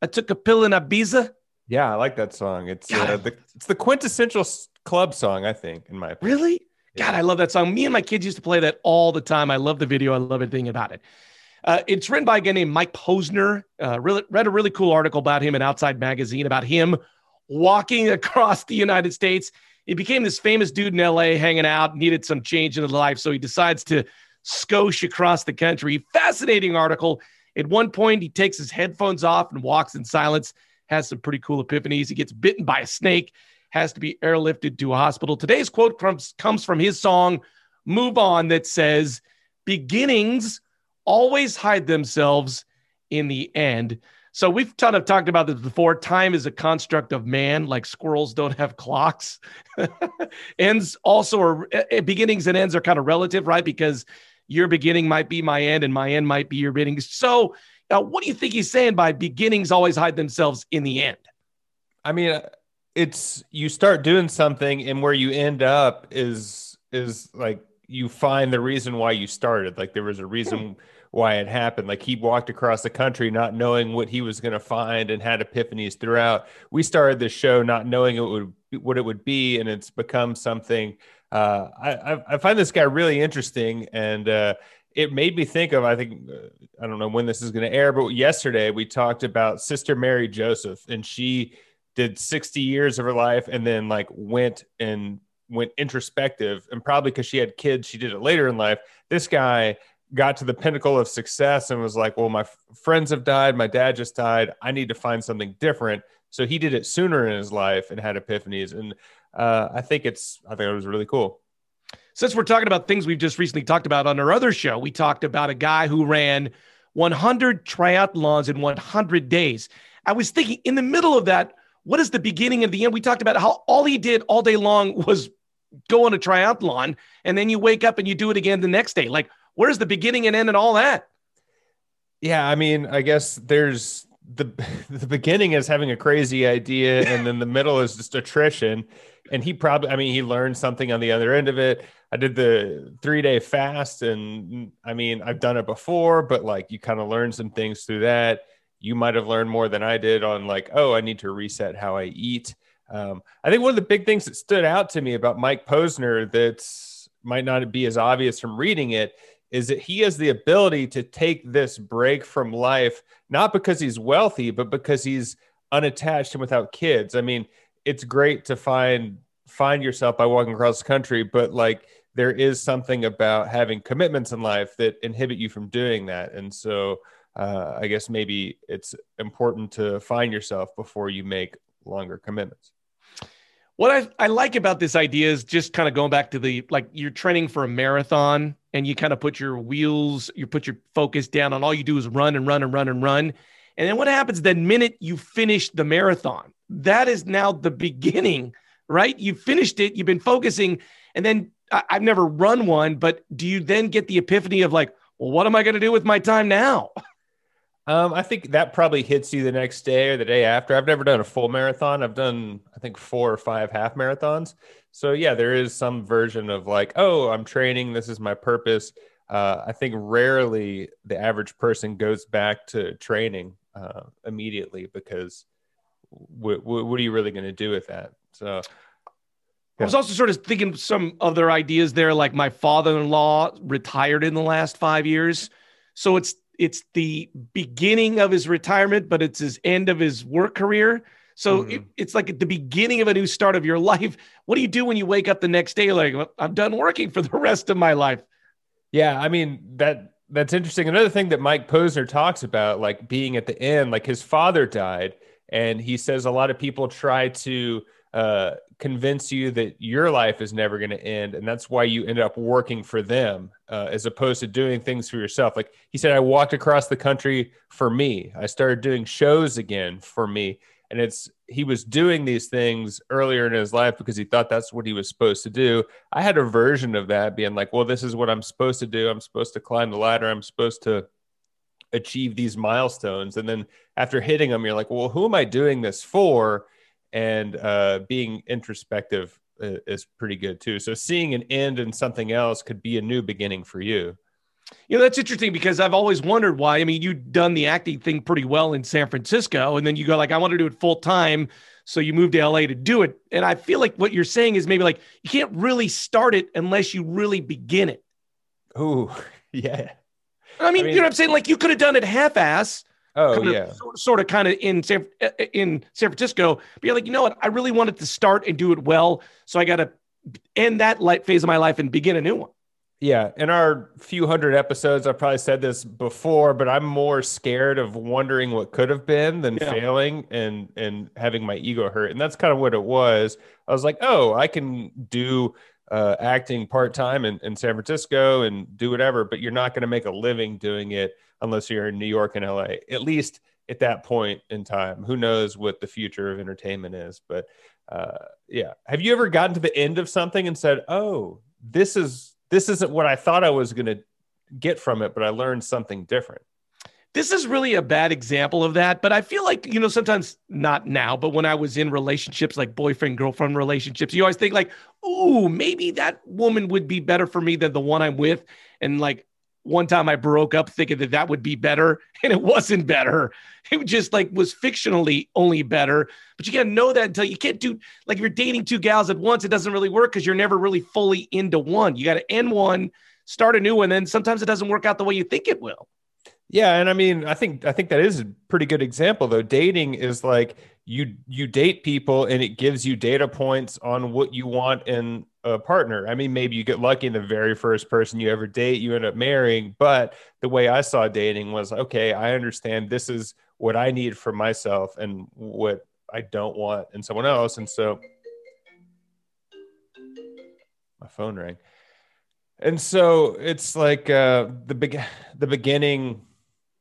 I Took a Pill in Ibiza? Yeah, I like that song. It's God, uh, the it's the quintessential club song, I think, in my opinion. Really? God, I love that song. Me and my kids used to play that all the time. I love the video. I love everything about it. Uh, it's written by a guy named Mike Posner. Uh, really, read a really cool article about him in Outside Magazine about him walking across the United States. He became this famous dude in LA, hanging out, needed some change in his life, so he decides to skosh across the country. Fascinating article. At one point, he takes his headphones off and walks in silence. Has some pretty cool epiphanies. He gets bitten by a snake has to be airlifted to a hospital. Today's quote comes, from his song, Move On, that says, Beginnings always hide themselves in the end. So we've kind of talked about this before. Time is a construct of man, like squirrels don't have clocks. ends also are eh, beginnings and ends are kind of relative, right? Because your beginning might be my end and my end might be your beginning. So uh, what do you think he's saying by beginnings always hide themselves in the end? I mean, uh, it's you start doing something, and where you end up is is like you find the reason why you started. Like there was a reason why it happened. Like he walked across the country not knowing what he was going to find, and had epiphanies throughout. We started this show not knowing it would what it would be, and it's become something. Uh, I I- find this guy really interesting, and uh, it made me think of. I think uh, I don't know when this is going to air, but yesterday we talked about Sister Mary Joseph, and she did 60 years of her life and then like went and went introspective and probably because she had kids she did it later in life this guy got to the pinnacle of success and was like well my f- friends have died my dad just died i need to find something different so he did it sooner in his life and had epiphanies and uh, i think it's i think it was really cool Since we're talking about things we've just recently talked about on our other show, we talked about a guy who ran 100 triathlons in 100 days. I was thinking in the middle of that, what is the beginning and the end? We talked about how all he did all day long was go on a triathlon, and then you wake up and you do it again the next day. Like, where's the beginning and end and all that? Yeah, I mean, I guess there's the the beginning is having a crazy idea, and then the middle is just attrition. And he probably, I mean, he learned something on the other end of it. I did the three day fast, and I mean, I've done it before, but like you kind of learn some things through that. You might have learned more than I did on like, oh, I need to reset how I eat. Um, I think one of the big things that stood out to me about Mike Posner that's might not be as obvious from reading it is that he has the ability to take this break from life, not because he's wealthy, but because he's unattached and without kids. I mean, it's great to find find yourself by walking across the country, but like there is something about having commitments in life that inhibit you from doing that. And so uh, I guess maybe it's important to find yourself before you make longer commitments. What I, I like about this idea is just kind of going back to the like you're training for a marathon and you kind of put your wheels, you put your focus down on all you do is run and run and run and run. And then what happens the minute you finish the marathon? That is now the beginning, right? You finished it, you've been focusing, and then I, I've never run one, but do you then get the epiphany of like, well, what am I going to do with my time now? Um, I think that probably hits you the next day or the day after. I've never done a full marathon. I've done, I think, four or five half marathons. So yeah, there is some version of like, oh, I'm training. This is my purpose. Uh, I think rarely the average person goes back to training uh, immediately because w- w- what are you really going to do with that? So I was also sort of thinking some other ideas there, like my father-in-law retired in the last five years. So it's it's the beginning of his retirement, but it's his end of his work career. So Mhm. it, it's like at the beginning of a new start of your life. What do you do when you wake up the next day? Like, I'm done working for the rest of my life. Yeah, I mean that that's interesting. Another thing that Mike Posner talks about, like being at the end, like his father died, and he says a lot of people try to uh, convince you that your life is never going to end, and that's why you end up working for them uh, as opposed to doing things for yourself. Like he said, I walked across the country for me. I started doing shows again for me, and it's he was doing these things earlier in his life because he thought that's what he was supposed to do. I had a version of that being like well this is what i'm supposed to do. I'm supposed to climb the ladder. I'm supposed to achieve these milestones. And then after hitting them you're like well who am i doing this for and uh, being introspective is pretty good too so seeing an end in something else could be a new beginning for you you know, that's interesting because I've always wondered why. I mean, you've done the acting thing pretty well in San Francisco, and then you go like, I want to do it full time. So you moved to LA to do it. And I feel like what you're saying is maybe like you can't really start it unless you really begin it. Oh, yeah. I mean, I mean, you know what I'm saying? Like you could have done it half ass. Oh yeah. Sort, sort of kind of in San in San Francisco. But you're like, you know what? I really wanted to start and do it well. So I got to end that light phase of my life and begin a new one. Yeah, in our few hundred episodes, I've probably said this before, but I'm more scared of wondering what could have been than yeah. failing and and having my ego hurt. And that's kind of what it was. I was like, oh, I can do uh, acting part time in, in San Francisco and do whatever, but you're not going to make a living doing it unless you're in New York and LA. At least at that point in time, who knows what the future of entertainment is? But uh, yeah, have you ever gotten to the end of something and said, oh, this is this isn't what I thought I was going to get from it, but I learned something different. This is really a bad example of that, but I feel like, you know, sometimes not now, but when I was in relationships like boyfriend girlfriend relationships, you always think like, "Ooh, maybe that woman would be better for me than the one I'm with." And like one time I broke up thinking that that would be better and it wasn't better. It just like was fictionally only better, but you can't know that until you can't do like if you're dating two gals at once, it doesn't really work because you're never really fully into one. You got to end one, start a new one, then sometimes it doesn't work out the way you think it will. Yeah, and I mean, I think I think that is a pretty good example though. Dating is like you you date people and it gives you data points on what you want in a partner. I mean, maybe you get lucky in the very first person you ever date, you end up marrying. But the way I saw dating was okay, I understand this is what I need for myself and what I don't want in someone else. And so my phone rang. And so it's like uh, the big the beginning,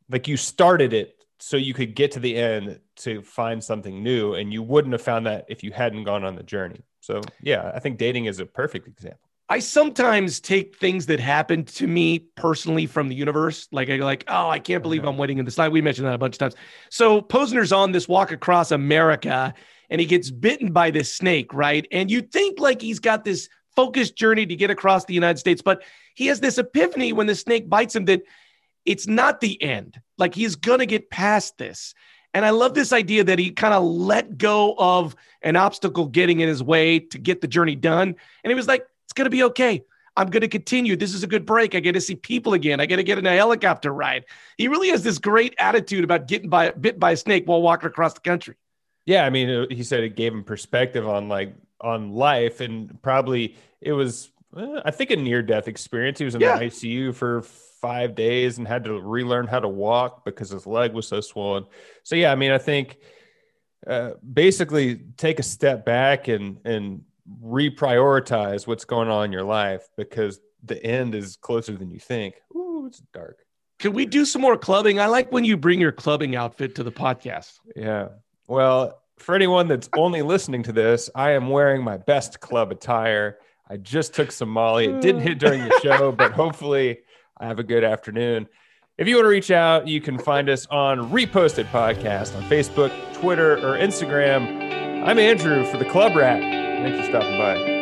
like you started it so you could get to the end to find something new, and you wouldn't have found that if you hadn't gone on the journey. So yeah, I think dating is a perfect example. I sometimes take things that happened to me personally from the universe. Like I like, oh, I can't believe mm-hmm. I'm waiting in this line. We mentioned that a bunch of times. So Posner's on this walk across America and he gets bitten by this snake, right? And you think like he's got this focused journey to get across the United States, but he has this epiphany when the snake bites him that it's not the end. Like he's gonna get past this. And I love this idea that he kind of let go of an obstacle getting in his way to get the journey done. And he was like, it's going to be okay. I'm going to continue. This is a good break. I get to see people again. I get to get in a helicopter ride. He really has this great attitude about getting by, bit by a snake while walking across the country. Yeah. I mean, he said it gave him perspective on like, on life. And probably it was, uh, I think, a near death experience. He was in yeah. the ICU for five days and had to relearn how to walk because his leg was so swollen. So yeah, I mean, I think uh, basically take a step back and and reprioritize what's going on in your life because the end is closer than you think. Ooh, it's dark. Can we do some more clubbing? I like when you bring your clubbing outfit to the podcast. Yeah. Well, for anyone that's only listening to this, I am wearing my best club attire. I just took some Molly. It didn't hit during the show, but hopefully I have a good afternoon. If you want to reach out, you can find us on Reposted Podcast on Facebook, Twitter, or Instagram. I'm Andrew for the Club Rat. Thanks for stopping by.